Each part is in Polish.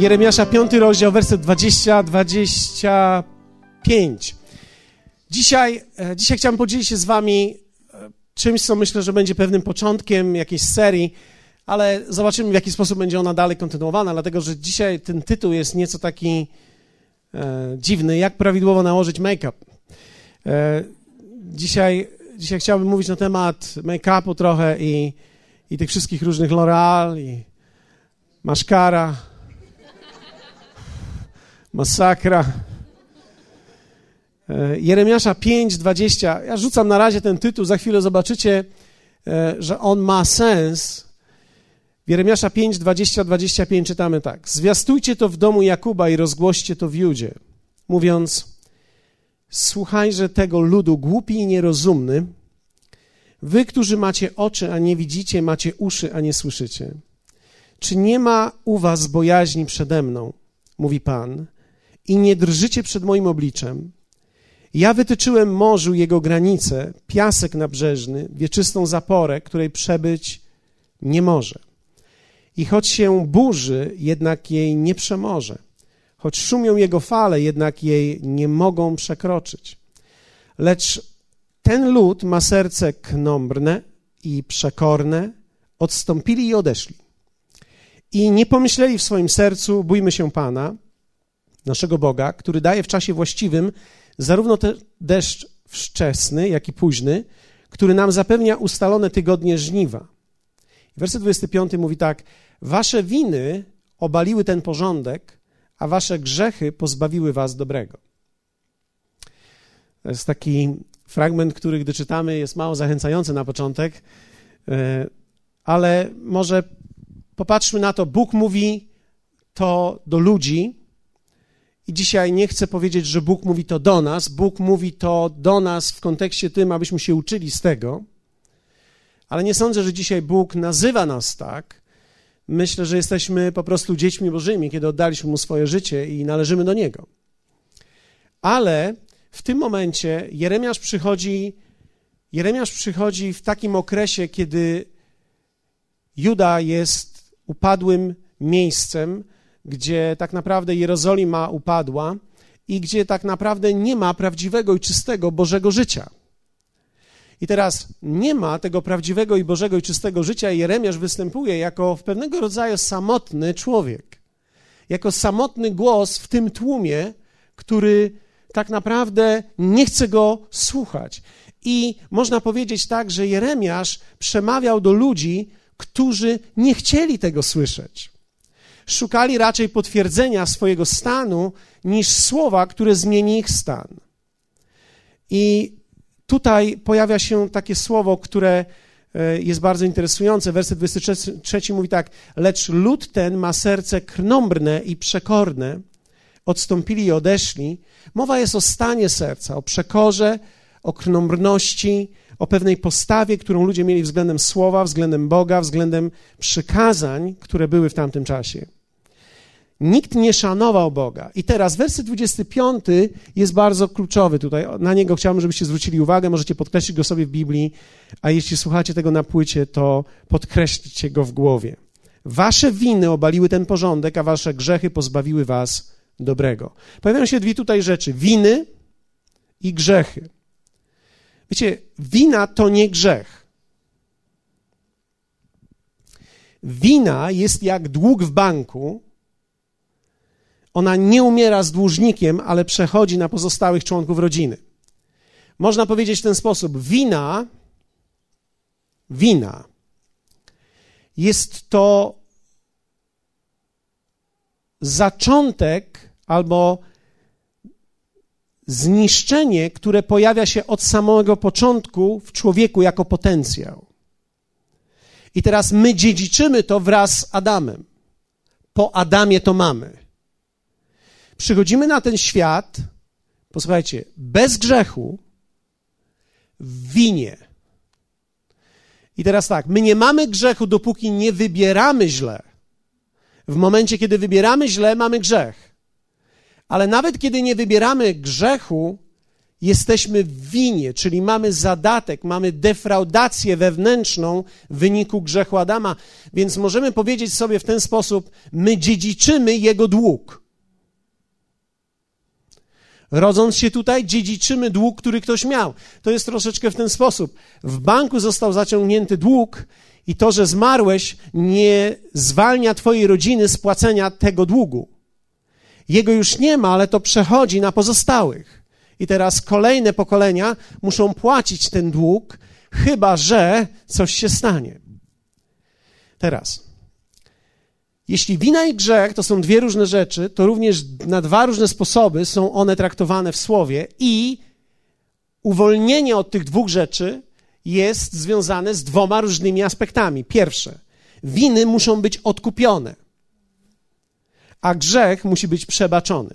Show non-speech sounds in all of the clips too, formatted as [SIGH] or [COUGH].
Jeremiasza 5 rozdział, werset 20-25. Dzisiaj, e, dzisiaj chciałem podzielić się z wami e, czymś, co myślę, że będzie pewnym początkiem jakiejś serii, ale zobaczymy, w jaki sposób będzie ona dalej kontynuowana, dlatego że dzisiaj ten tytuł jest nieco taki e, dziwny, jak prawidłowo nałożyć make-up. E, dzisiaj, dzisiaj chciałbym mówić na temat make-upu trochę i, i tych wszystkich różnych L'Oreal i maszkara, masakra. E, Jeremiasza 5:20. Ja rzucam na razie ten tytuł, za chwilę zobaczycie, e, że on ma sens. Jeremiasza 5, 20, 25 czytamy tak. Zwiastujcie to w domu Jakuba i rozgłoście to w Judzie, mówiąc, słuchajże tego ludu głupi i nierozumny, wy, którzy macie oczy, a nie widzicie, macie uszy, a nie słyszycie. Czy nie ma u was bojaźni przede mną, mówi Pan, i nie drżycie przed moim obliczem? Ja wytyczyłem morzu jego granice, piasek nabrzeżny, wieczystą zaporę, której przebyć nie może. I choć się burzy, jednak jej nie przemoże. Choć szumią jego fale, jednak jej nie mogą przekroczyć. Lecz ten lud ma serce knombrne i przekorne, odstąpili i odeszli. I nie pomyśleli w swoim sercu, bójmy się Pana, naszego Boga, który daje w czasie właściwym zarówno deszcz wczesny, jak i późny, który nam zapewnia ustalone tygodnie żniwa. Werset 25 mówi tak: Wasze winy obaliły ten porządek, a wasze grzechy pozbawiły was dobrego. To jest taki fragment, który, gdy czytamy, jest mało zachęcający na początek, e, ale może popatrzmy na to. Bóg mówi to do ludzi, i dzisiaj nie chcę powiedzieć, że Bóg mówi to do nas. Bóg mówi to do nas w kontekście tym, abyśmy się uczyli z tego. Ale nie sądzę, że dzisiaj Bóg nazywa nas tak. Myślę, że jesteśmy po prostu dziećmi Bożymi, kiedy oddaliśmy Mu swoje życie i należymy do Niego. Ale w tym momencie Jeremiasz przychodzi, Jeremiasz przychodzi w takim okresie, kiedy Juda jest upadłym miejscem, gdzie tak naprawdę Jerozolima upadła i gdzie tak naprawdę nie ma prawdziwego i czystego Bożego życia. I teraz nie ma tego prawdziwego i Bożego i czystego życia, i Jeremiasz występuje jako w pewnego rodzaju samotny człowiek, jako samotny głos w tym tłumie, który tak naprawdę nie chce go słuchać. I można powiedzieć tak, że Jeremiasz przemawiał do ludzi, którzy nie chcieli tego słyszeć szukali raczej potwierdzenia swojego stanu niż słowa, które zmieni ich stan. I tutaj pojawia się takie słowo, które e, jest bardzo interesujące. Werset 23 mówi tak: Lecz lud ten ma serce krnąbrne i przekorne, odstąpili i odeszli. Mowa jest o stanie serca, o przekorze, o krnąbrności, o pewnej postawie, którą ludzie mieli względem słowa, względem Boga, względem przykazań, które były w tamtym czasie. Nikt nie szanował Boga. I teraz werset 25 jest bardzo kluczowy tutaj. Na niego chciałbym, żebyście zwrócili uwagę. Możecie podkreślić go sobie w Biblii, a jeśli słuchacie tego na płycie, to podkreślcie go w głowie. Wasze winy obaliły ten porządek, a wasze grzechy pozbawiły was dobrego. Pojawiają się dwie tutaj rzeczy: winy i grzechy. Wiecie, wina to nie grzech. Wina jest jak dług w banku, ona nie umiera z dłużnikiem, ale przechodzi na pozostałych członków rodziny. Można powiedzieć w ten sposób: wina, wina jest to zaczątek albo zniszczenie, które pojawia się od samego początku w człowieku jako potencjał. I teraz my dziedziczymy to wraz z Adamem. Po Adamie to mamy przychodzimy na ten świat, posłuchajcie, bez grzechu, w winie. I teraz tak, my nie mamy grzechu, dopóki nie wybieramy źle. W momencie, kiedy wybieramy źle, mamy grzech. Ale nawet kiedy nie wybieramy grzechu, jesteśmy w winie, czyli mamy zadatek, mamy defraudację wewnętrzną w wyniku grzechu Adama, więc możemy powiedzieć sobie w ten sposób: my dziedziczymy jego dług. Rodząc się tutaj, dziedziczymy dług, który ktoś miał. To jest troszeczkę w ten sposób. W banku został zaciągnięty dług, i to, że zmarłeś, nie zwalnia Twojej rodziny z płacenia tego długu. Jego już nie ma, ale to przechodzi na pozostałych. I teraz kolejne pokolenia muszą płacić ten dług, chyba że coś się stanie. Teraz, jeśli wina i grzech to są dwie różne rzeczy, to również na dwa różne sposoby są one traktowane w słowie i uwolnienie od tych dwóch rzeczy jest związane z dwoma różnymi aspektami. Pierwsze, winy muszą być odkupione, a grzech musi być przebaczony.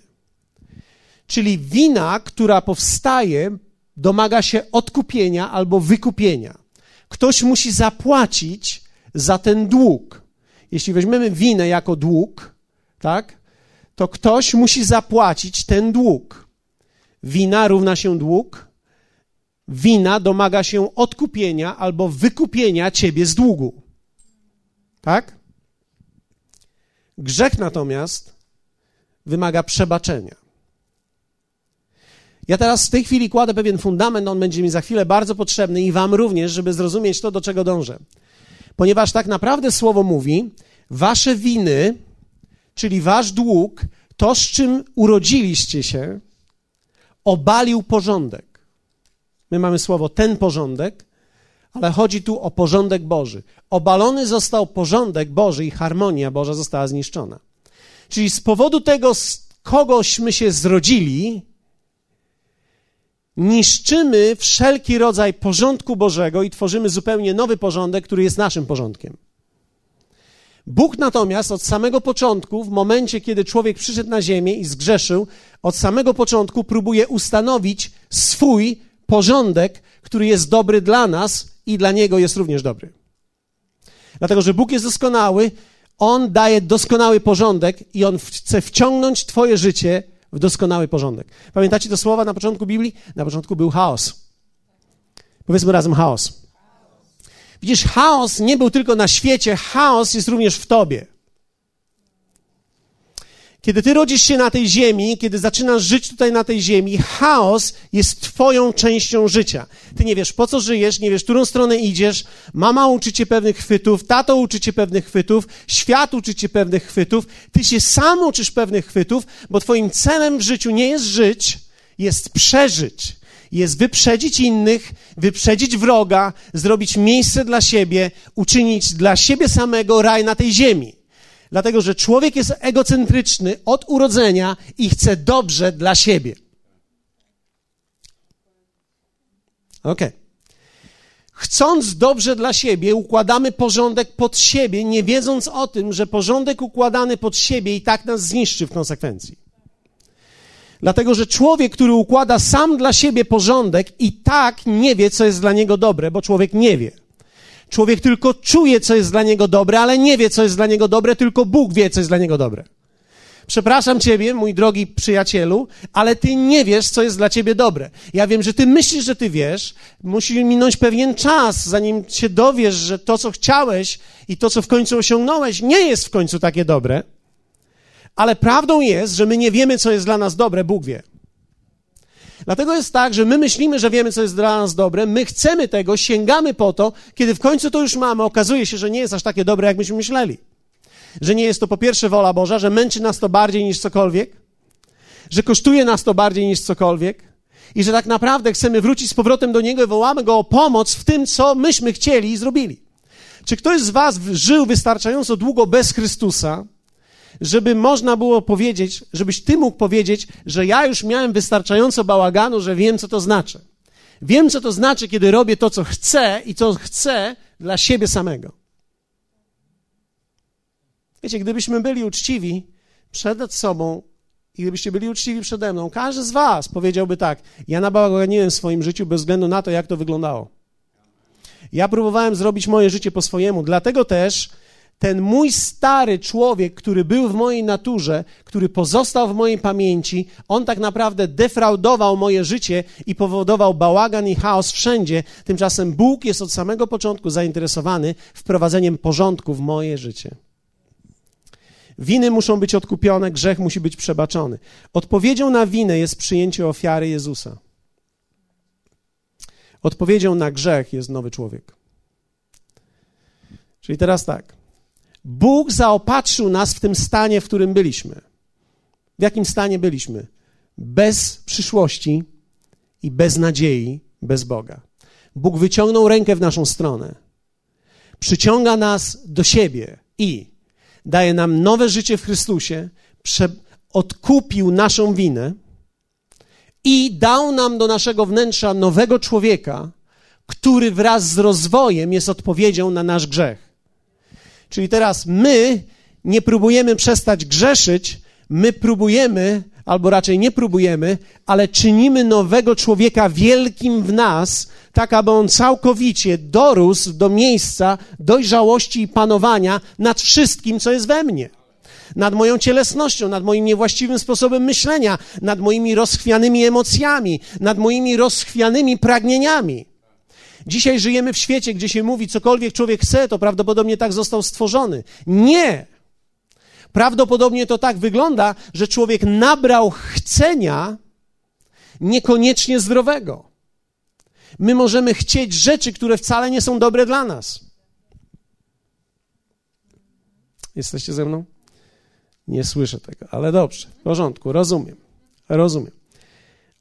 Czyli wina, która powstaje, domaga się odkupienia albo wykupienia. Ktoś musi zapłacić za ten dług. Jeśli weźmiemy winę jako dług, tak, to ktoś musi zapłacić ten dług. Wina równa się dług, wina domaga się odkupienia albo wykupienia ciebie z długu. Tak? Grzech natomiast wymaga przebaczenia. Ja teraz w tej chwili kładę pewien fundament, on będzie mi za chwilę bardzo potrzebny i Wam również, żeby zrozumieć to, do czego dążę. Ponieważ tak naprawdę słowo mówi, Wasze winy, czyli Wasz dług, to z czym urodziliście się, obalił porządek. My mamy słowo ten porządek, ale chodzi tu o porządek Boży. Obalony został porządek Boży i harmonia Boża została zniszczona. Czyli z powodu tego, z kogośmy się zrodzili, niszczymy wszelki rodzaj porządku Bożego i tworzymy zupełnie nowy porządek, który jest naszym porządkiem. Bóg natomiast od samego początku, w momencie, kiedy człowiek przyszedł na ziemię i zgrzeszył, od samego początku próbuje ustanowić swój porządek, który jest dobry dla nas i dla niego jest również dobry. Dlatego, że Bóg jest doskonały, On daje doskonały porządek i On chce wciągnąć Twoje życie w doskonały porządek. Pamiętacie te słowa na początku Biblii? Na początku był chaos. Powiedzmy razem chaos. Widzisz, chaos nie był tylko na świecie, chaos jest również w Tobie. Kiedy ty rodzisz się na tej ziemi, kiedy zaczynasz żyć tutaj na tej ziemi, chaos jest twoją częścią życia. Ty nie wiesz, po co żyjesz, nie wiesz, którą stronę idziesz, mama uczy cię pewnych chwytów, tato uczy cię pewnych chwytów, świat uczy cię pewnych chwytów, ty się sam uczysz pewnych chwytów, bo twoim celem w życiu nie jest żyć, jest przeżyć. Jest wyprzedzić innych, wyprzedzić wroga, zrobić miejsce dla siebie, uczynić dla siebie samego raj na tej ziemi. Dlatego, że człowiek jest egocentryczny od urodzenia i chce dobrze dla siebie. Ok. Chcąc dobrze dla siebie, układamy porządek pod siebie, nie wiedząc o tym, że porządek układany pod siebie i tak nas zniszczy w konsekwencji. Dlatego, że człowiek, który układa sam dla siebie porządek, i tak nie wie, co jest dla niego dobre, bo człowiek nie wie. Człowiek tylko czuje, co jest dla niego dobre, ale nie wie, co jest dla niego dobre, tylko Bóg wie, co jest dla niego dobre. Przepraszam ciebie, mój drogi przyjacielu, ale ty nie wiesz, co jest dla ciebie dobre. Ja wiem, że ty myślisz, że ty wiesz. Musi minąć pewien czas, zanim się dowiesz, że to, co chciałeś i to, co w końcu osiągnąłeś, nie jest w końcu takie dobre. Ale prawdą jest, że my nie wiemy, co jest dla nas dobre, Bóg wie. Dlatego jest tak, że my myślimy, że wiemy, co jest dla nas dobre, my chcemy tego, sięgamy po to, kiedy w końcu to już mamy, okazuje się, że nie jest aż takie dobre, jak myśmy myśleli. Że nie jest to po pierwsze wola Boża, że męczy nas to bardziej niż cokolwiek, że kosztuje nas to bardziej niż cokolwiek i że tak naprawdę chcemy wrócić z powrotem do Niego i wołamy Go o pomoc w tym, co myśmy chcieli i zrobili. Czy ktoś z Was żył wystarczająco długo bez Chrystusa, żeby można było powiedzieć, żebyś ty mógł powiedzieć, że ja już miałem wystarczająco bałaganu, że wiem, co to znaczy. Wiem, co to znaczy, kiedy robię to, co chcę i co chcę dla siebie samego. Wiecie, gdybyśmy byli uczciwi przed sobą i gdybyście byli uczciwi przede mną, każdy z was powiedziałby tak, ja nabałaganiłem w swoim życiu bez względu na to, jak to wyglądało. Ja próbowałem zrobić moje życie po swojemu, dlatego też ten mój stary człowiek, który był w mojej naturze, który pozostał w mojej pamięci, on tak naprawdę defraudował moje życie i powodował bałagan i chaos wszędzie. Tymczasem Bóg jest od samego początku zainteresowany wprowadzeniem porządku w moje życie. Winy muszą być odkupione, grzech musi być przebaczony. Odpowiedzią na winę jest przyjęcie ofiary Jezusa. Odpowiedzią na grzech jest nowy człowiek. Czyli teraz tak. Bóg zaopatrzył nas w tym stanie, w którym byliśmy. W jakim stanie byliśmy? Bez przyszłości i bez nadziei, bez Boga. Bóg wyciągnął rękę w naszą stronę, przyciąga nas do siebie i daje nam nowe życie w Chrystusie, odkupił naszą winę i dał nam do naszego wnętrza nowego człowieka, który wraz z rozwojem jest odpowiedzią na nasz grzech. Czyli teraz my nie próbujemy przestać grzeszyć, my próbujemy, albo raczej nie próbujemy, ale czynimy nowego człowieka wielkim w nas, tak aby on całkowicie dorósł do miejsca dojrzałości i panowania nad wszystkim, co jest we mnie. Nad moją cielesnością, nad moim niewłaściwym sposobem myślenia, nad moimi rozchwianymi emocjami, nad moimi rozchwianymi pragnieniami. Dzisiaj żyjemy w świecie, gdzie się mówi, cokolwiek człowiek chce, to prawdopodobnie tak został stworzony. Nie! Prawdopodobnie to tak wygląda, że człowiek nabrał chcenia niekoniecznie zdrowego. My możemy chcieć rzeczy, które wcale nie są dobre dla nas. Jesteście ze mną? Nie słyszę tego, ale dobrze, w porządku, rozumiem. Rozumiem.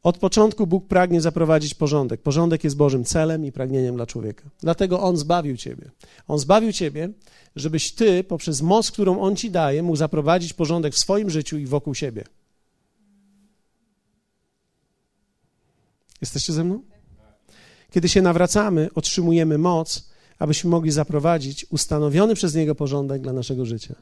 Od początku Bóg pragnie zaprowadzić porządek. Porządek jest Bożym celem i pragnieniem dla człowieka. Dlatego On zbawił Ciebie. On zbawił Ciebie, żebyś Ty, poprzez moc, którą On Ci daje, mógł zaprowadzić porządek w swoim życiu i wokół siebie. Jesteście ze mną? Kiedy się nawracamy, otrzymujemy moc, abyśmy mogli zaprowadzić ustanowiony przez Niego porządek dla naszego życia.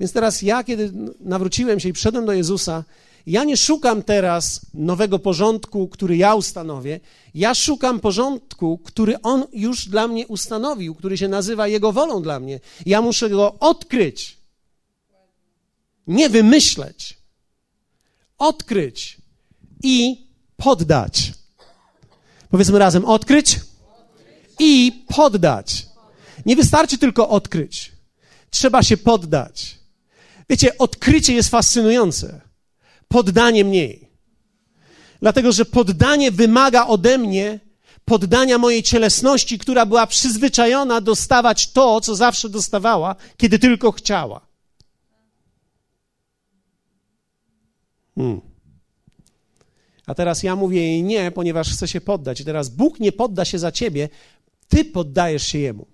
Więc teraz ja, kiedy nawróciłem się i przyszedłem do Jezusa, ja nie szukam teraz nowego porządku, który ja ustanowię. Ja szukam porządku, który On już dla mnie ustanowił, który się nazywa Jego wolą dla mnie. Ja muszę go odkryć, nie wymyśleć. Odkryć i poddać. Powiedzmy razem: odkryć i poddać. Nie wystarczy tylko odkryć. Trzeba się poddać. Wiecie, odkrycie jest fascynujące poddanie mniej. Dlatego, że poddanie wymaga ode mnie poddania mojej cielesności, która była przyzwyczajona dostawać to, co zawsze dostawała, kiedy tylko chciała. Hmm. A teraz ja mówię jej nie, ponieważ chcę się poddać. I teraz Bóg nie podda się za ciebie, ty poddajesz się Jemu.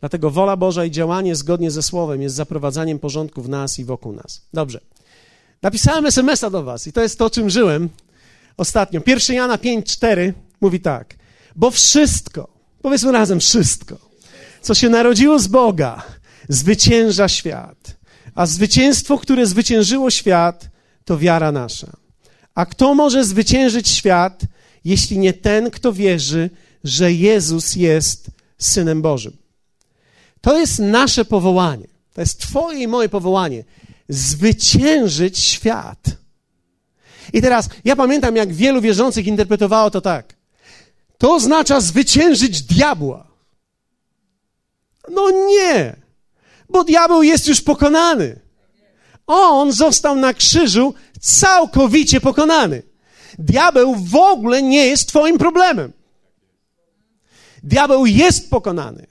Dlatego wola Boża i działanie zgodnie ze Słowem jest zaprowadzaniem porządku w nas i wokół nas. Dobrze. Napisałem SMS-a do Was i to jest to, czym żyłem ostatnio. 1 Jana 5,4 mówi tak. Bo wszystko, powiedzmy razem wszystko, co się narodziło z Boga, zwycięża świat. A zwycięstwo, które zwyciężyło świat, to wiara nasza. A kto może zwyciężyć świat, jeśli nie ten, kto wierzy, że Jezus jest Synem Bożym? To jest nasze powołanie. To jest Twoje i moje powołanie. Zwyciężyć świat. I teraz, ja pamiętam, jak wielu wierzących interpretowało to tak. To oznacza zwyciężyć diabła. No nie, bo diabeł jest już pokonany. On został na krzyżu całkowicie pokonany. Diabeł w ogóle nie jest Twoim problemem. Diabeł jest pokonany.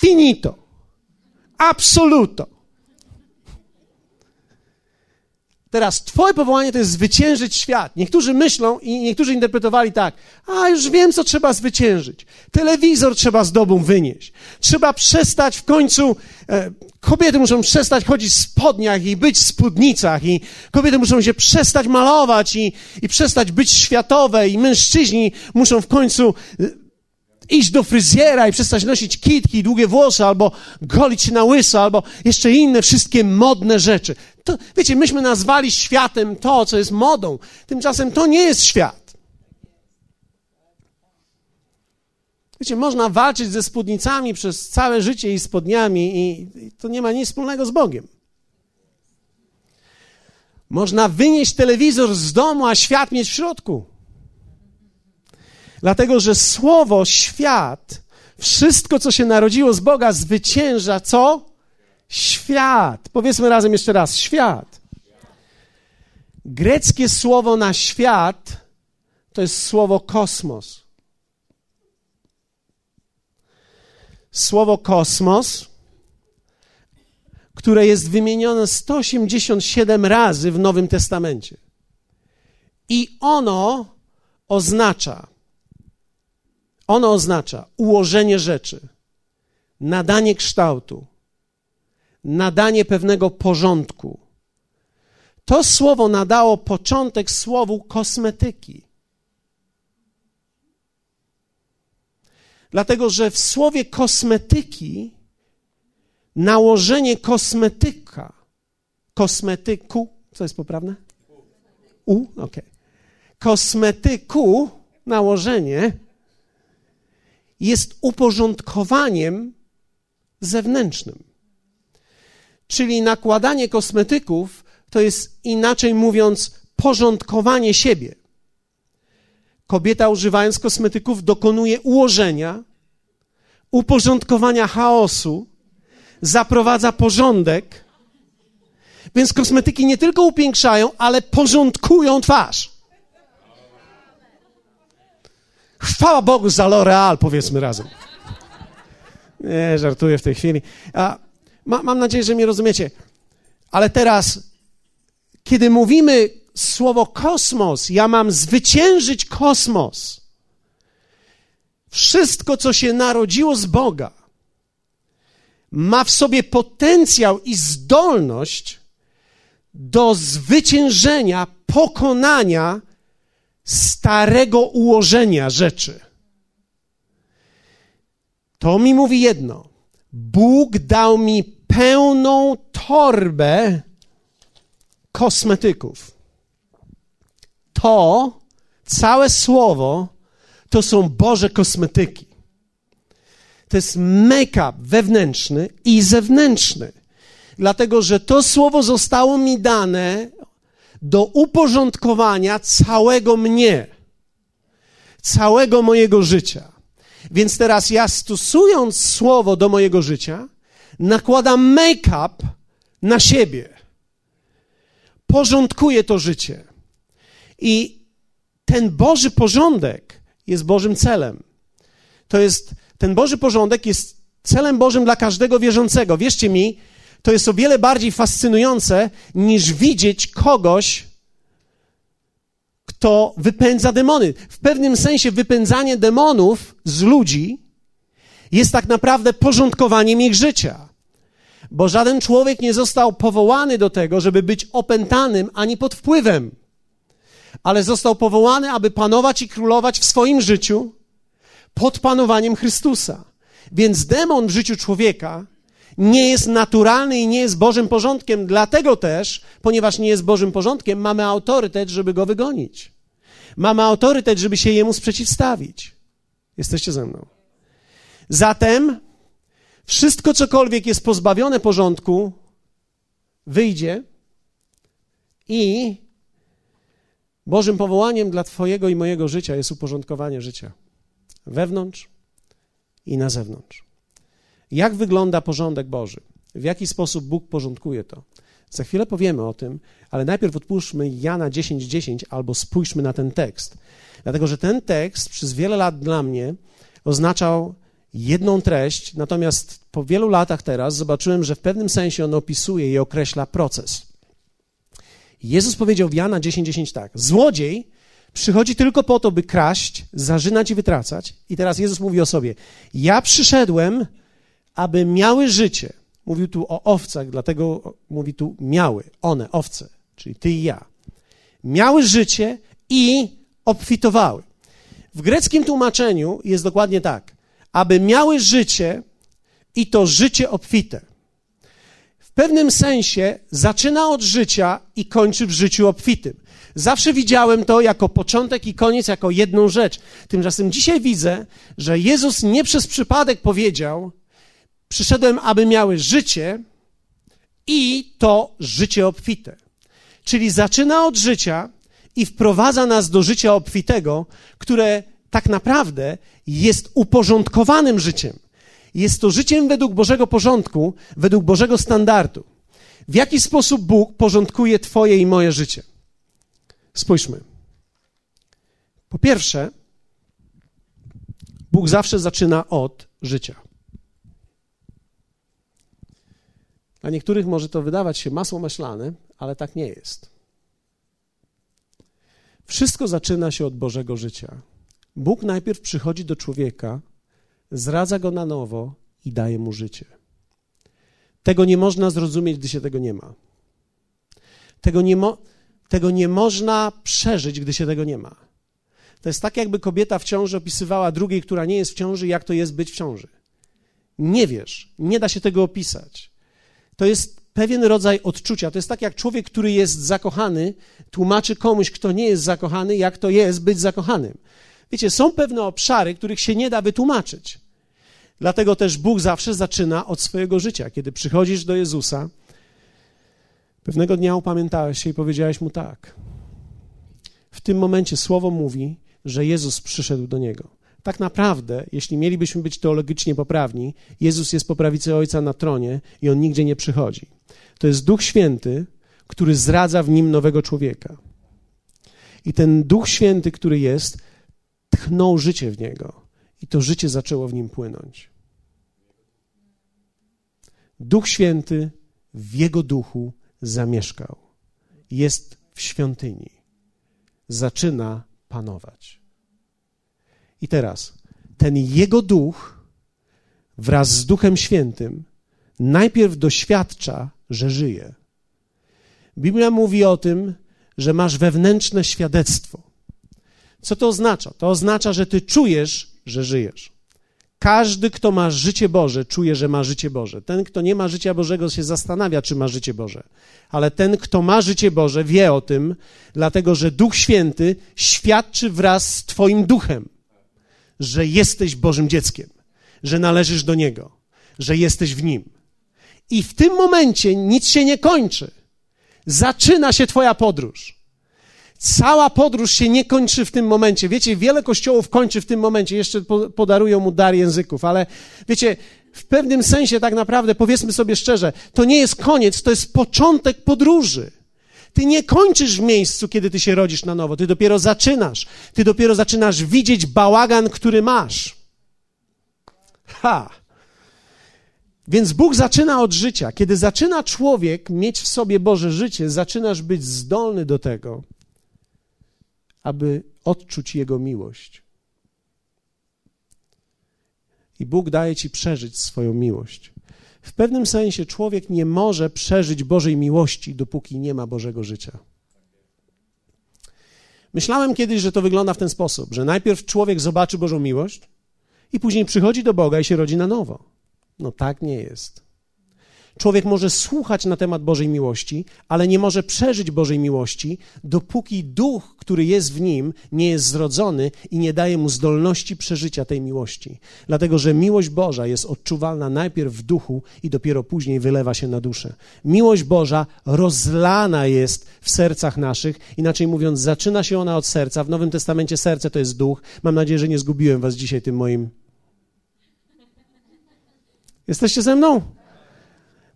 Finito. Absoluto. Teraz Twoje powołanie to jest zwyciężyć świat. Niektórzy myślą i niektórzy interpretowali tak, a już wiem, co trzeba zwyciężyć. Telewizor trzeba z dobą wynieść. Trzeba przestać w końcu, e, kobiety muszą przestać chodzić w spodniach i być w spódnicach i kobiety muszą się przestać malować i, i przestać być światowe i mężczyźni muszą w końcu e, iść do fryzjera i przestać nosić kitki, długie włosy, albo golić się na łyso, albo jeszcze inne wszystkie modne rzeczy. To, wiecie, myśmy nazwali światem to, co jest modą. Tymczasem to nie jest świat. Wiecie, można walczyć ze spódnicami przez całe życie i spodniami, i to nie ma nic wspólnego z Bogiem. Można wynieść telewizor z domu, a świat mieć w środku. Dlatego, że słowo, świat, wszystko, co się narodziło z Boga, zwycięża co? Świat. Powiedzmy razem jeszcze raz: świat. Greckie słowo na świat to jest słowo kosmos. Słowo kosmos, które jest wymienione 187 razy w Nowym Testamencie. I ono oznacza, ono oznacza ułożenie rzeczy, nadanie kształtu, nadanie pewnego porządku. To słowo nadało początek słowu kosmetyki. Dlatego, że w słowie kosmetyki nałożenie kosmetyka, kosmetyku, co jest poprawne? U, okej. Okay. Kosmetyku, nałożenie jest uporządkowaniem zewnętrznym. Czyli nakładanie kosmetyków to jest inaczej mówiąc porządkowanie siebie. Kobieta używając kosmetyków dokonuje ułożenia, uporządkowania chaosu, zaprowadza porządek. Więc kosmetyki nie tylko upiększają, ale porządkują twarz. Chwała Bogu za L'Oreal, powiedzmy razem. Nie, żartuję w tej chwili. A, ma, mam nadzieję, że mnie rozumiecie. Ale teraz, kiedy mówimy słowo kosmos, ja mam zwyciężyć kosmos. Wszystko, co się narodziło z Boga, ma w sobie potencjał i zdolność do zwyciężenia, pokonania starego ułożenia rzeczy. To mi mówi jedno. Bóg dał mi pełną torbę kosmetyków. To całe słowo to są Boże kosmetyki. To jest make-up wewnętrzny i zewnętrzny. Dlatego, że to słowo zostało mi dane do uporządkowania całego mnie, całego mojego życia. Więc teraz ja stosując słowo do mojego życia, nakładam make-up na siebie. Porządkuję to życie. I ten Boży porządek jest Bożym celem. To jest ten Boży porządek jest celem Bożym dla każdego wierzącego. Wierzcie mi, to jest o wiele bardziej fascynujące niż widzieć kogoś, kto wypędza demony. W pewnym sensie wypędzanie demonów z ludzi jest tak naprawdę porządkowaniem ich życia. Bo żaden człowiek nie został powołany do tego, żeby być opętanym ani pod wpływem, ale został powołany, aby panować i królować w swoim życiu pod panowaniem Chrystusa. Więc demon w życiu człowieka nie jest naturalny i nie jest Bożym porządkiem, dlatego też, ponieważ nie jest Bożym porządkiem, mamy autorytet, żeby go wygonić. Mamy autorytet, żeby się jemu sprzeciwstawić. Jesteście ze mną. Zatem wszystko, cokolwiek jest pozbawione porządku, wyjdzie i Bożym powołaniem dla Twojego i mojego życia jest uporządkowanie życia wewnątrz i na zewnątrz. Jak wygląda porządek Boży? W jaki sposób Bóg porządkuje to? Za chwilę powiemy o tym, ale najpierw odpuszczmy Jana 10:10 10, albo spójrzmy na ten tekst. Dlatego, że ten tekst przez wiele lat dla mnie oznaczał jedną treść, natomiast po wielu latach teraz zobaczyłem, że w pewnym sensie on opisuje i określa proces. Jezus powiedział w Jana 10:10 10 tak: Złodziej przychodzi tylko po to, by kraść, zarzynać i wytracać. I teraz Jezus mówi o sobie: Ja przyszedłem, aby miały życie. Mówił tu o owcach, dlatego mówi tu miały, one, owce, czyli ty i ja. Miały życie i obfitowały. W greckim tłumaczeniu jest dokładnie tak: aby miały życie i to życie obfite pewnym sensie zaczyna od życia i kończy w życiu obfitym. Zawsze widziałem to jako początek i koniec, jako jedną rzecz. Tymczasem dzisiaj widzę, że Jezus nie przez przypadek powiedział: Przyszedłem, aby miały życie i to życie obfite. Czyli zaczyna od życia i wprowadza nas do życia obfitego, które tak naprawdę jest uporządkowanym życiem. Jest to życiem według Bożego porządku, według Bożego standardu. W jaki sposób Bóg porządkuje Twoje i moje życie? Spójrzmy. Po pierwsze, Bóg zawsze zaczyna od życia. Dla niektórych może to wydawać się masło maślane, ale tak nie jest. Wszystko zaczyna się od Bożego życia. Bóg najpierw przychodzi do człowieka, zradza go na nowo i daje mu życie. Tego nie można zrozumieć, gdy się tego nie ma. Tego nie, mo tego nie można przeżyć, gdy się tego nie ma. To jest tak, jakby kobieta w ciąży opisywała drugiej, która nie jest w ciąży, jak to jest być w ciąży. Nie wiesz, nie da się tego opisać. To jest pewien rodzaj odczucia. To jest tak, jak człowiek, który jest zakochany, tłumaczy komuś, kto nie jest zakochany, jak to jest być zakochanym. Wiecie, są pewne obszary, których się nie da wytłumaczyć. Dlatego też Bóg zawsze zaczyna od swojego życia. Kiedy przychodzisz do Jezusa, pewnego dnia upamiętałeś się i powiedziałeś mu tak. W tym momencie słowo mówi, że Jezus przyszedł do niego. Tak naprawdę, jeśli mielibyśmy być teologicznie poprawni, Jezus jest po prawicy Ojca na tronie i on nigdzie nie przychodzi. To jest Duch Święty, który zradza w nim nowego człowieka. I ten Duch Święty, który jest, tchnął życie w niego i to życie zaczęło w nim płynąć. Duch Święty w jego duchu zamieszkał. Jest w świątyni. Zaczyna panować. I teraz ten jego duch wraz z Duchem Świętym najpierw doświadcza, że żyje. Biblia mówi o tym, że masz wewnętrzne świadectwo. Co to oznacza? To oznacza, że ty czujesz, że żyjesz. Każdy, kto ma życie Boże, czuje, że ma życie Boże. Ten, kto nie ma życia Bożego, się zastanawia, czy ma życie Boże. Ale ten, kto ma życie Boże, wie o tym, dlatego że Duch Święty świadczy wraz z Twoim duchem, że jesteś Bożym dzieckiem, że należysz do Niego, że jesteś w Nim. I w tym momencie nic się nie kończy. Zaczyna się Twoja podróż. Cała podróż się nie kończy w tym momencie. Wiecie, wiele kościołów kończy w tym momencie, jeszcze podarują mu dar języków, ale wiecie, w pewnym sensie tak naprawdę, powiedzmy sobie szczerze, to nie jest koniec, to jest początek podróży. Ty nie kończysz w miejscu, kiedy ty się rodzisz na nowo. Ty dopiero zaczynasz. Ty dopiero zaczynasz widzieć bałagan, który masz. Ha! Więc Bóg zaczyna od życia. Kiedy zaczyna człowiek mieć w sobie Boże życie, zaczynasz być zdolny do tego, aby odczuć Jego miłość. I Bóg daje ci przeżyć swoją miłość. W pewnym sensie człowiek nie może przeżyć Bożej miłości, dopóki nie ma Bożego życia. Myślałem kiedyś, że to wygląda w ten sposób, że najpierw człowiek zobaczy Bożą miłość i później przychodzi do Boga i się rodzi na nowo. No tak nie jest. Człowiek może słuchać na temat Bożej miłości, ale nie może przeżyć Bożej miłości, dopóki duch, który jest w nim, nie jest zrodzony i nie daje mu zdolności przeżycia tej miłości. Dlatego, że miłość Boża jest odczuwalna najpierw w duchu i dopiero później wylewa się na duszę. Miłość Boża rozlana jest w sercach naszych, inaczej mówiąc, zaczyna się ona od serca. W Nowym Testamencie serce to jest duch. Mam nadzieję, że nie zgubiłem was dzisiaj tym moim. Jesteście ze mną?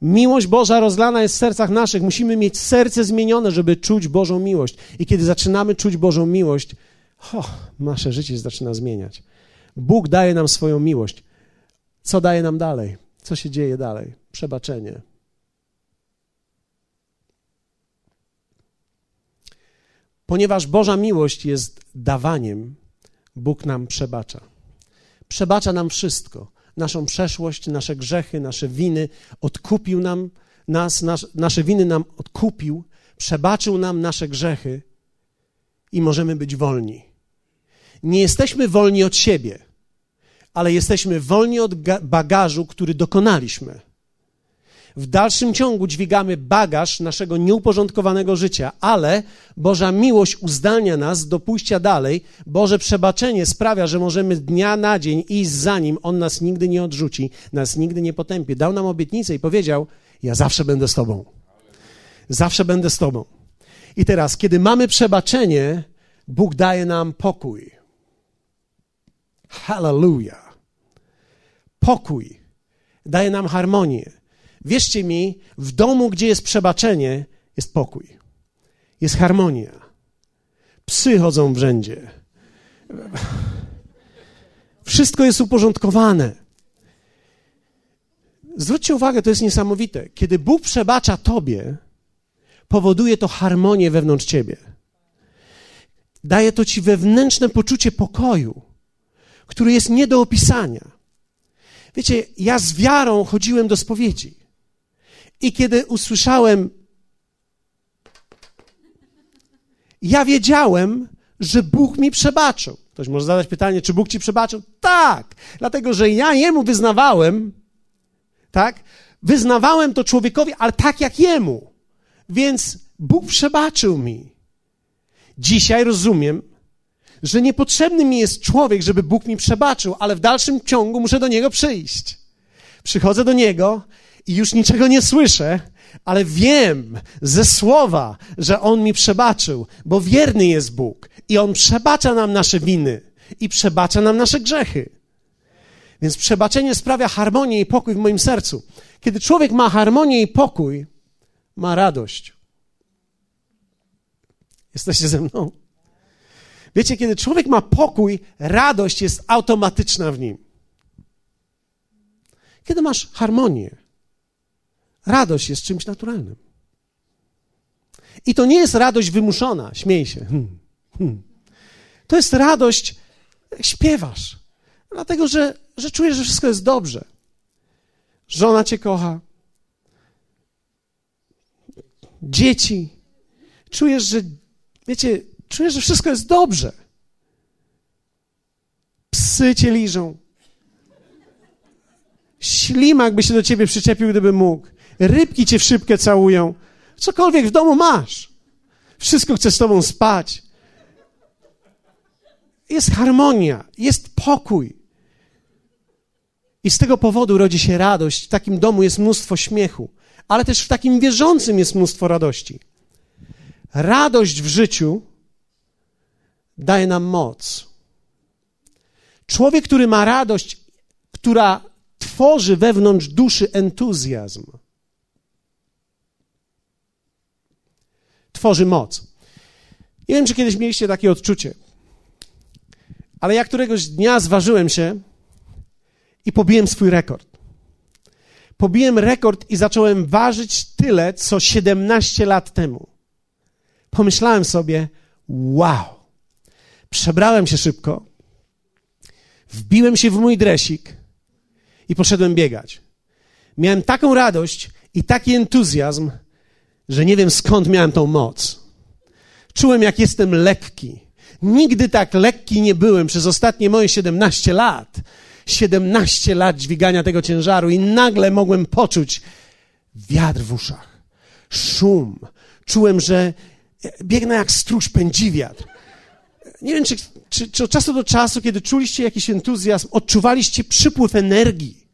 Miłość Boża rozlana jest w sercach naszych. Musimy mieć serce zmienione, żeby czuć Bożą miłość. I kiedy zaczynamy czuć Bożą miłość, ho, nasze życie zaczyna zmieniać. Bóg daje nam swoją miłość. Co daje nam dalej? Co się dzieje dalej? Przebaczenie. Ponieważ Boża miłość jest dawaniem, Bóg nam przebacza. Przebacza nam wszystko naszą przeszłość, nasze grzechy, nasze winy, odkupił nam nas, nas, nasze winy nam odkupił, przebaczył nam nasze grzechy i możemy być wolni. Nie jesteśmy wolni od siebie, ale jesteśmy wolni od bagażu, który dokonaliśmy. W dalszym ciągu dźwigamy bagaż naszego nieuporządkowanego życia, ale Boża miłość uzdalnia nas do pójścia dalej. Boże przebaczenie sprawia, że możemy dnia na dzień iść za Nim. On nas nigdy nie odrzuci, nas nigdy nie potępi. Dał nam obietnicę i powiedział, ja zawsze będę z Tobą. Zawsze będę z Tobą. I teraz, kiedy mamy przebaczenie, Bóg daje nam pokój. Hallelujah. Pokój. Daje nam harmonię. Wierzcie mi, w domu, gdzie jest przebaczenie, jest pokój. Jest harmonia. Psy chodzą w rzędzie. Wszystko jest uporządkowane. Zwróćcie uwagę, to jest niesamowite. Kiedy Bóg przebacza Tobie, powoduje to harmonię wewnątrz Ciebie. Daje to Ci wewnętrzne poczucie pokoju, które jest nie do opisania. Wiecie, ja z wiarą chodziłem do spowiedzi. I kiedy usłyszałem, ja wiedziałem, że Bóg mi przebaczył. Ktoś może zadać pytanie, czy Bóg ci przebaczył? Tak, dlatego że ja jemu wyznawałem, tak? Wyznawałem to człowiekowi, ale tak jak jemu. Więc Bóg przebaczył mi. Dzisiaj rozumiem, że niepotrzebny mi jest człowiek, żeby Bóg mi przebaczył, ale w dalszym ciągu muszę do niego przyjść. Przychodzę do niego i już niczego nie słyszę, ale wiem ze słowa, że On mi przebaczył, bo wierny jest Bóg i On przebacza nam nasze winy i przebacza nam nasze grzechy. Więc przebaczenie sprawia harmonię i pokój w moim sercu. Kiedy człowiek ma harmonię i pokój, ma radość. Jesteście ze mną? Wiecie, kiedy człowiek ma pokój, radość jest automatyczna w nim. Kiedy masz harmonię, radość jest czymś naturalnym. I to nie jest radość wymuszona, śmiej się. Hmm. Hmm. To jest radość, śpiewasz, dlatego że, że czujesz, że wszystko jest dobrze. Żona cię kocha, dzieci. Czujesz, że, wiecie, czujesz, że wszystko jest dobrze. Psy cię liżą. Ślimak by się do ciebie przyczepił, gdyby mógł. Rybki cię w szybkę całują. Cokolwiek w domu masz. Wszystko chce z tobą spać. Jest harmonia, jest pokój. I z tego powodu rodzi się radość. W takim domu jest mnóstwo śmiechu, ale też w takim wierzącym jest mnóstwo radości. Radość w życiu daje nam moc. Człowiek, który ma radość, która tworzy wewnątrz duszy entuzjazm, tworzy moc. Nie wiem, czy kiedyś mieliście takie odczucie, ale ja któregoś dnia zważyłem się i pobiłem swój rekord. Pobiłem rekord i zacząłem ważyć tyle, co 17 lat temu. Pomyślałem sobie, wow. Przebrałem się szybko, wbiłem się w mój dresik i poszedłem biegać. Miałem taką radość i taki entuzjazm, że nie wiem skąd miałem tą moc. Czułem, jak jestem lekki. Nigdy tak lekki nie byłem przez ostatnie moje 17 lat. 17 lat dźwigania tego ciężaru i nagle mogłem poczuć wiatr w uszach, szum. Czułem, że biegnę jak stróż, pędzi wiatr. Nie wiem, czy, czy, czy od czasu do czasu, kiedy czuliście jakiś entuzjazm, odczuwaliście przypływ energii.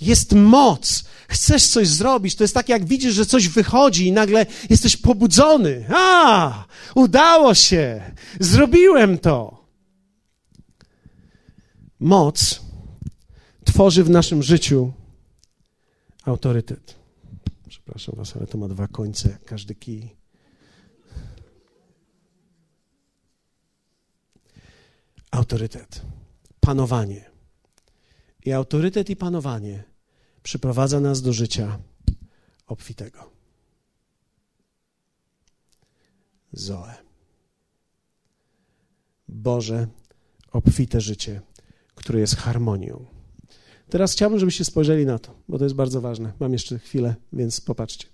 Jest moc, chcesz coś zrobić, to jest tak, jak widzisz, że coś wychodzi i nagle jesteś pobudzony. A, udało się, zrobiłem to. Moc tworzy w naszym życiu autorytet. Przepraszam Was, ale to ma dwa końce, każdy kij. Autorytet, panowanie. I autorytet i panowanie przyprowadza nas do życia obfitego. Zoe. Boże, obfite życie, które jest harmonią. Teraz chciałbym, żebyście spojrzeli na to, bo to jest bardzo ważne. Mam jeszcze chwilę, więc popatrzcie.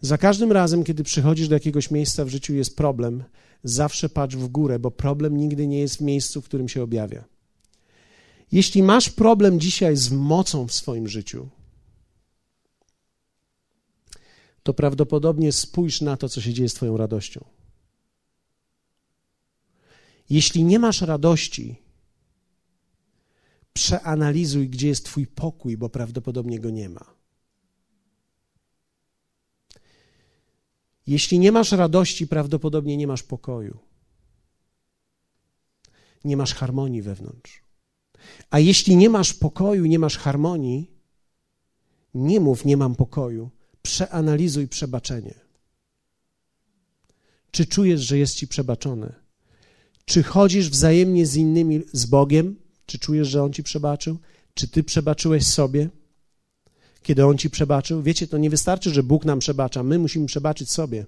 Za każdym razem, kiedy przychodzisz do jakiegoś miejsca w życiu, jest problem, zawsze patrz w górę, bo problem nigdy nie jest w miejscu, w którym się objawia. Jeśli masz problem dzisiaj z mocą w swoim życiu, to prawdopodobnie spójrz na to, co się dzieje z Twoją radością. Jeśli nie masz radości, przeanalizuj, gdzie jest Twój pokój, bo prawdopodobnie go nie ma. Jeśli nie masz radości, prawdopodobnie nie masz pokoju. Nie masz harmonii wewnątrz. A jeśli nie masz pokoju, nie masz harmonii, nie mów, nie mam pokoju. Przeanalizuj przebaczenie. Czy czujesz, że jest ci przebaczone? Czy chodzisz wzajemnie z innymi, z Bogiem? Czy czujesz, że On ci przebaczył? Czy ty przebaczyłeś sobie, kiedy On ci przebaczył? Wiecie, to nie wystarczy, że Bóg nam przebacza, my musimy przebaczyć sobie.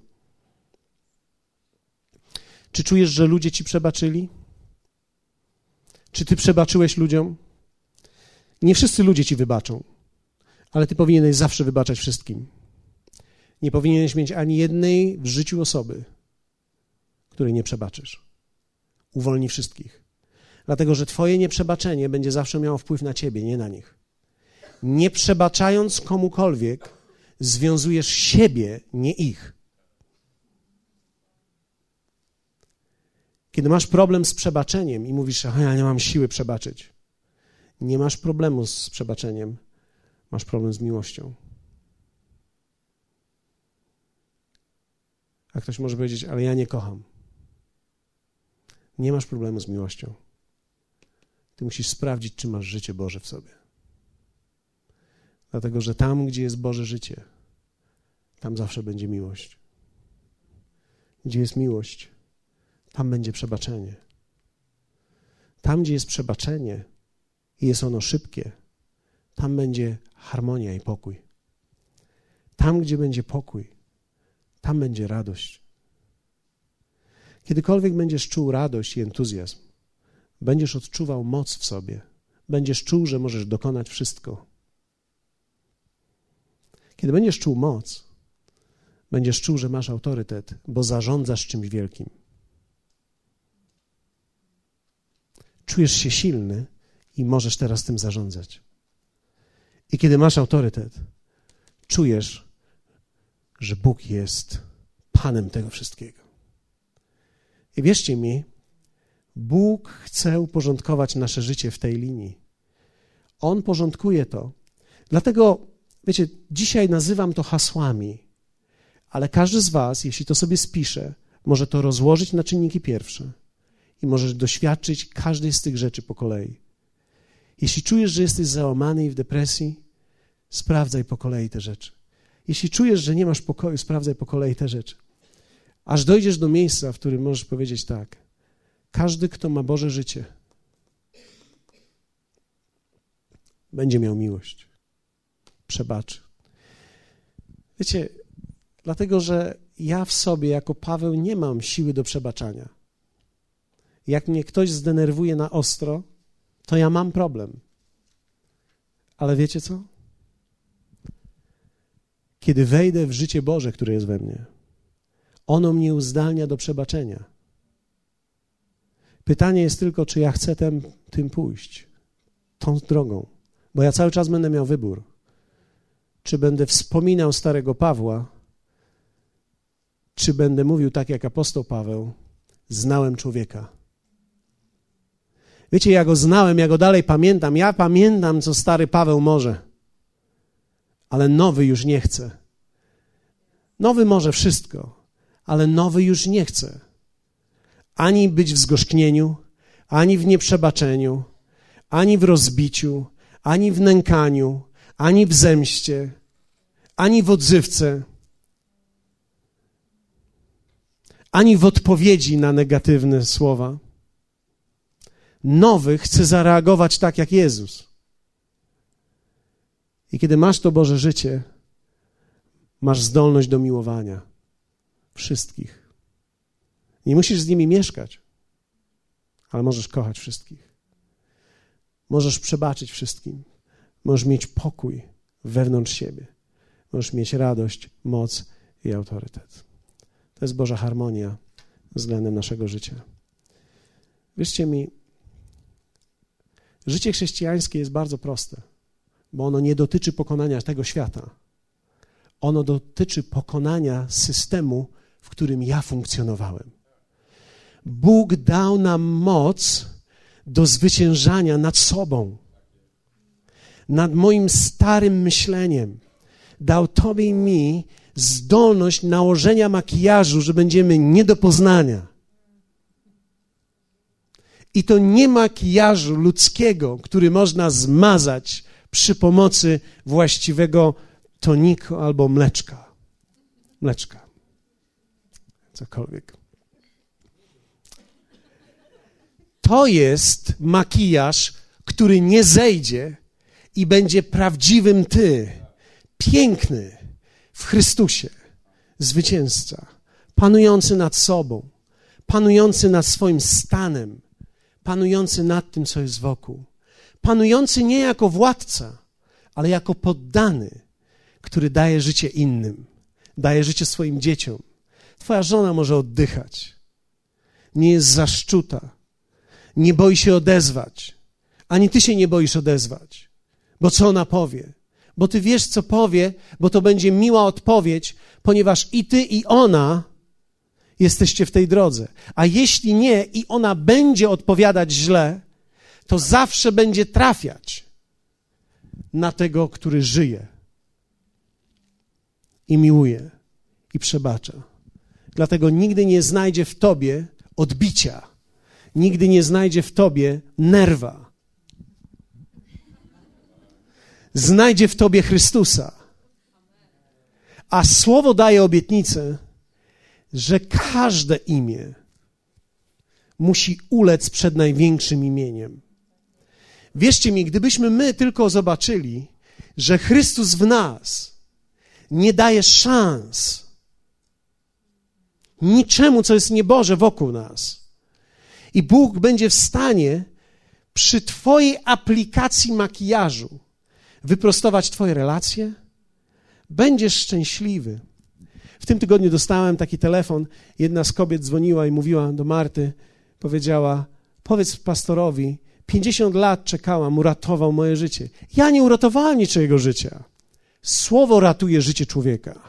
Czy czujesz, że ludzie ci przebaczyli? Czy ty przebaczyłeś ludziom? Nie wszyscy ludzie ci wybaczą, ale ty powinieneś zawsze wybaczać wszystkim. Nie powinieneś mieć ani jednej w życiu osoby, której nie przebaczysz. Uwolni wszystkich. Dlatego, że twoje nieprzebaczenie będzie zawsze miało wpływ na ciebie, nie na nich. Nie przebaczając komukolwiek, związujesz siebie, nie ich. Kiedy masz problem z przebaczeniem i mówisz, że ja nie mam siły przebaczyć, nie masz problemu z przebaczeniem, masz problem z miłością. A ktoś może powiedzieć, ale ja nie kocham. Nie masz problemu z miłością. Ty musisz sprawdzić, czy masz życie Boże w sobie. Dlatego, że tam, gdzie jest Boże życie, tam zawsze będzie miłość. Gdzie jest miłość, tam będzie przebaczenie. Tam, gdzie jest przebaczenie i jest ono szybkie, tam będzie harmonia i pokój. Tam, gdzie będzie pokój, tam będzie radość. Kiedykolwiek będziesz czuł radość i entuzjazm, będziesz odczuwał moc w sobie, będziesz czuł, że możesz dokonać wszystko. Kiedy będziesz czuł moc, będziesz czuł, że masz autorytet, bo zarządzasz czymś wielkim. Czujesz się silny i możesz teraz tym zarządzać. I kiedy masz autorytet, czujesz, że Bóg jest Panem tego wszystkiego. I wierzcie mi, Bóg chce uporządkować nasze życie w tej linii. On porządkuje to. Dlatego, wiecie, dzisiaj nazywam to hasłami, ale każdy z Was, jeśli to sobie spisze, może to rozłożyć na czynniki pierwsze i możesz doświadczyć każdej z tych rzeczy po kolei. Jeśli czujesz, że jesteś załamany i w depresji, sprawdzaj po kolei te rzeczy. Jeśli czujesz, że nie masz pokoju, sprawdzaj po kolei te rzeczy. Aż dojdziesz do miejsca, w którym możesz powiedzieć tak. Każdy, kto ma Boże życie, będzie miał miłość. Przebaczy. Wiecie, dlatego że ja w sobie, jako Paweł, nie mam siły do przebaczania. Jak mnie ktoś zdenerwuje na ostro, to ja mam problem. Ale wiecie co? Kiedy wejdę w życie Boże, które jest we mnie, ono mnie uzdalnia do przebaczenia. Pytanie jest tylko, czy ja chcę tem, tym pójść, tą drogą, bo ja cały czas będę miał wybór. Czy będę wspominał starego Pawła, czy będę mówił tak jak apostoł Paweł, znałem człowieka. Wiecie, ja go znałem, ja go dalej pamiętam. Ja pamiętam, co stary Paweł może, ale nowy już nie chce. Nowy może wszystko, ale nowy już nie chce. Ani być w zgorzknieniu, ani w nieprzebaczeniu, ani w rozbiciu, ani w nękaniu, ani w zemście, ani w odzywce, ani w odpowiedzi na negatywne słowa nowy chce zareagować tak jak Jezus. I kiedy masz to Boże życie, masz zdolność do miłowania wszystkich. Nie musisz z nimi mieszkać, ale możesz kochać wszystkich. Możesz przebaczyć wszystkim. Możesz mieć pokój wewnątrz siebie. Możesz mieć radość, moc i autorytet. To jest Boża harmonia względem naszego życia. Wierzcie mi, Życie chrześcijańskie jest bardzo proste, bo ono nie dotyczy pokonania tego świata. Ono dotyczy pokonania systemu, w którym ja funkcjonowałem. Bóg dał nam moc do zwyciężania nad sobą, nad moim starym myśleniem. Dał Tobie i mi zdolność nałożenia makijażu, że będziemy nie do poznania. I to nie makijażu ludzkiego, który można zmazać przy pomocy właściwego toniku albo mleczka. Mleczka. Cokolwiek. To jest makijaż, który nie zejdzie i będzie prawdziwym ty, piękny w Chrystusie, zwycięzca, panujący nad sobą, panujący nad swoim stanem, panujący nad tym, co jest wokół. Panujący nie jako władca, ale jako poddany, który daje życie innym, daje życie swoim dzieciom. Twoja żona może oddychać, nie jest zaszczuta, nie boi się odezwać, ani ty się nie boisz odezwać, bo co ona powie? Bo ty wiesz, co powie, bo to będzie miła odpowiedź, ponieważ i ty, i ona jesteście w tej drodze. A jeśli nie, i ona będzie odpowiadać źle, to zawsze będzie trafiać na tego, który żyje i miłuje i przebacza. Dlatego nigdy nie znajdzie w tobie odbicia nigdy nie znajdzie w tobie nerwa. Znajdzie w tobie Chrystusa. A słowo daje obietnicę, że każde imię musi ulec przed największym imieniem. Wierzcie mi, gdybyśmy my tylko zobaczyli, że Chrystus w nas nie daje szans niczemu, co jest nieboże wokół nas i Bóg będzie w stanie przy Twojej aplikacji makijażu wyprostować Twoje relacje. Będziesz szczęśliwy. W tym tygodniu dostałem taki telefon. Jedna z kobiet dzwoniła i mówiła do Marty, powiedziała: Powiedz pastorowi, 50 lat czekałam, uratował moje życie. Ja nie uratowałem niczego życia. Słowo ratuje życie człowieka.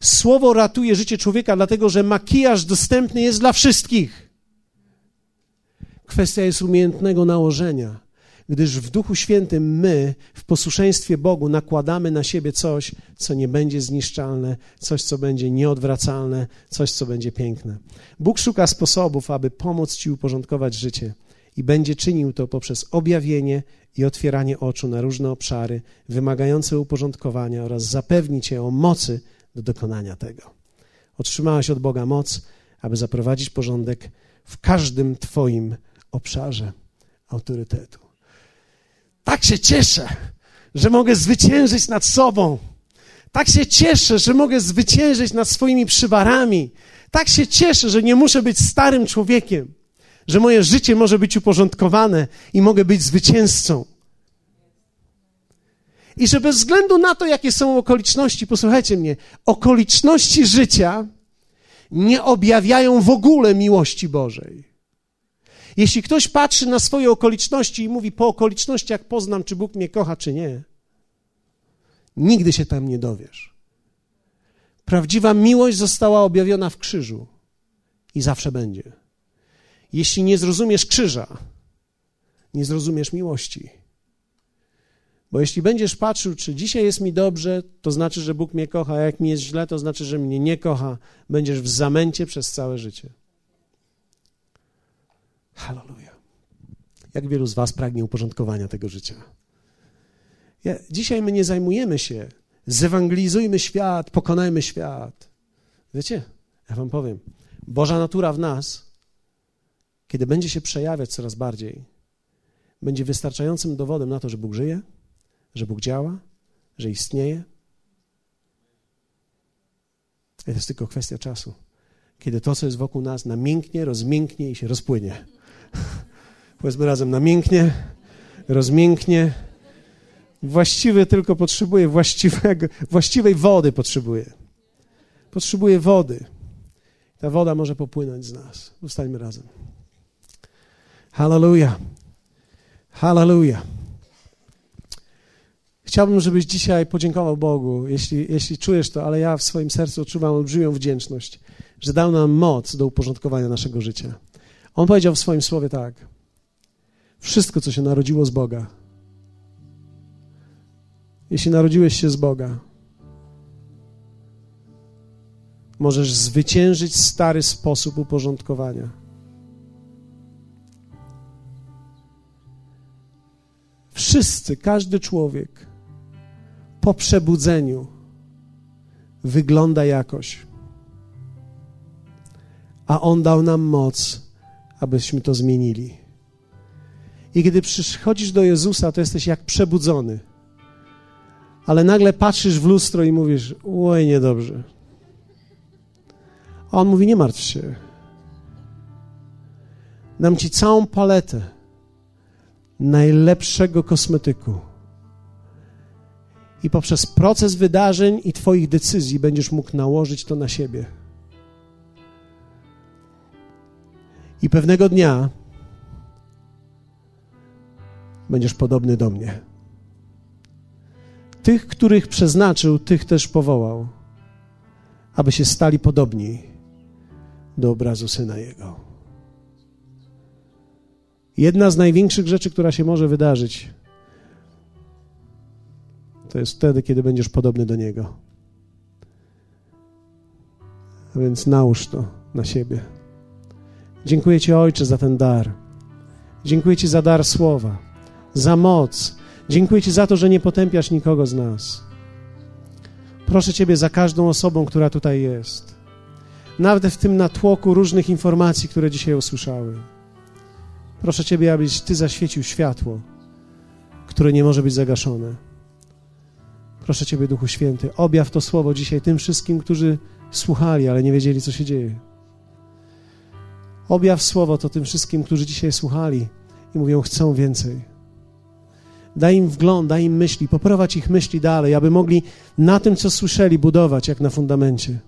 Słowo ratuje życie człowieka, dlatego że makijaż dostępny jest dla wszystkich. Kwestia jest umiejętnego nałożenia, gdyż w Duchu Świętym my w posłuszeństwie Bogu nakładamy na siebie coś, co nie będzie zniszczalne, coś, co będzie nieodwracalne, coś, co będzie piękne. Bóg szuka sposobów, aby pomóc Ci uporządkować życie i będzie czynił to poprzez objawienie i otwieranie oczu na różne obszary wymagające uporządkowania oraz zapewni Cię o mocy do dokonania tego. Otrzymałeś od Boga moc, aby zaprowadzić porządek w każdym Twoim obszarze autorytetu. Tak się cieszę, że mogę zwyciężyć nad sobą. Tak się cieszę, że mogę zwyciężyć nad swoimi przywarami. Tak się cieszę, że nie muszę być starym człowiekiem, że moje życie może być uporządkowane i mogę być zwycięzcą. I że bez względu na to, jakie są okoliczności, posłuchajcie mnie, okoliczności życia nie objawiają w ogóle miłości Bożej. Jeśli ktoś patrzy na swoje okoliczności i mówi po okolicznościach poznam, czy Bóg mnie kocha, czy nie, nigdy się tam nie dowiesz. Prawdziwa miłość została objawiona w krzyżu i zawsze będzie. Jeśli nie zrozumiesz krzyża, nie zrozumiesz miłości. Bo jeśli będziesz patrzył, czy dzisiaj jest mi dobrze, to znaczy, że Bóg mnie kocha, a jak mi jest źle, to znaczy, że mnie nie kocha, będziesz w zamęcie przez całe życie. Hallelujah. Jak wielu z Was pragnie uporządkowania tego życia? Ja, dzisiaj my nie zajmujemy się, zewangelizujmy świat, pokonajmy świat. Wiecie, ja Wam powiem, Boża natura w nas, kiedy będzie się przejawiać coraz bardziej, będzie wystarczającym dowodem na to, że Bóg żyje, że Bóg działa, że istnieje. I to jest tylko kwestia czasu, kiedy to, co jest wokół nas, namięknie, rozmięknie i się rozpłynie. [LAUGHS] Powiedzmy razem, namięknie, rozmięknie. Właściwy tylko potrzebuje właściwego, właściwej wody potrzebuje. Potrzebuje wody. Ta woda może popłynąć z nas. Zostańmy razem. Hallelujah. Hallelujah. Chciałbym, żebyś dzisiaj podziękował Bogu, jeśli, jeśli czujesz to, ale ja w swoim sercu odczuwam olbrzymią wdzięczność, że dał nam moc do uporządkowania naszego życia. On powiedział w swoim słowie tak: Wszystko, co się narodziło z Boga, jeśli narodziłeś się z Boga, możesz zwyciężyć stary sposób uporządkowania. Wszyscy, każdy człowiek po przebudzeniu wygląda jakoś. A On dał nam moc, abyśmy to zmienili. I kiedy przychodzisz do Jezusa, to jesteś jak przebudzony. Ale nagle patrzysz w lustro i mówisz: Oj, niedobrze. A on mówi: Nie martw się. Dam ci całą paletę najlepszego kosmetyku. I poprzez proces wydarzeń i Twoich decyzji będziesz mógł nałożyć to na siebie. I pewnego dnia będziesz podobny do mnie. Tych, których przeznaczył, tych też powołał, aby się stali podobni do obrazu syna Jego. Jedna z największych rzeczy, która się może wydarzyć, to jest wtedy, kiedy będziesz podobny do Niego. A więc nałóż to na siebie. Dziękuję Ci, Ojcze, za ten dar. Dziękuję Ci za dar słowa, za moc. Dziękuję Ci za to, że nie potępiasz nikogo z nas. Proszę Ciebie za każdą osobą, która tutaj jest. Nawet w tym natłoku różnych informacji, które dzisiaj usłyszały. Proszę Ciebie, abyś Ty zaświecił światło, które nie może być zagaszone. Proszę Ciebie, Duchu Święty, objaw to słowo dzisiaj tym wszystkim, którzy słuchali, ale nie wiedzieli, co się dzieje. Objaw słowo to tym wszystkim, którzy dzisiaj słuchali i mówią, chcą więcej. Daj im wgląd, daj im myśli, poprowadź ich myśli dalej, aby mogli na tym, co słyszeli, budować jak na fundamencie.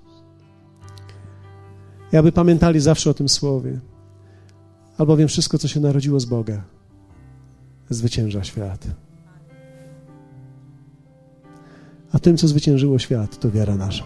I aby pamiętali zawsze o tym słowie albowiem wszystko, co się narodziło z Boga, zwycięża świat. A tym, co zwyciężyło świat, to wiara nasza.